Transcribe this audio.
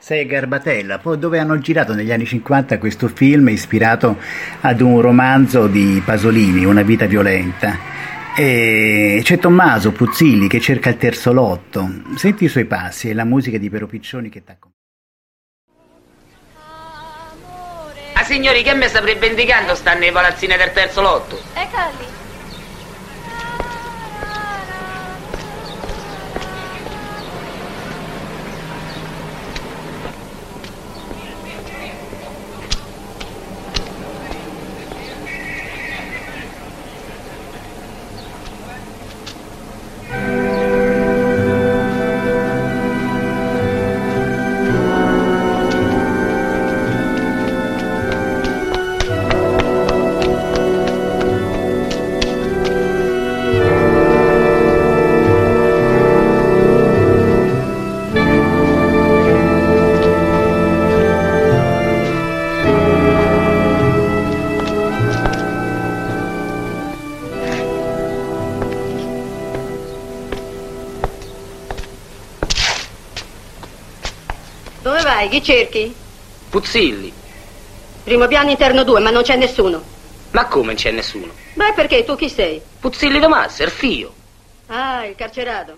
Sei Garbatella, poi dove hanno girato negli anni 50 questo film ispirato ad un romanzo di Pasolini, Una vita violenta. E c'è Tommaso Puzzilli che cerca il terzo lotto. Senti i suoi passi e la musica di Pero Piccioni che t'accompagna. Ah signori, che me saprebbe indicando stanno nei palazzini del terzo lotto? Eh, Calli. Dove vai? Chi cerchi? Puzzilli. Primo piano interno 2, ma non c'è nessuno. Ma come c'è nessuno? Beh, perché tu chi sei? Puzzilli Tommaso, il figlio. Ah, il carcerato.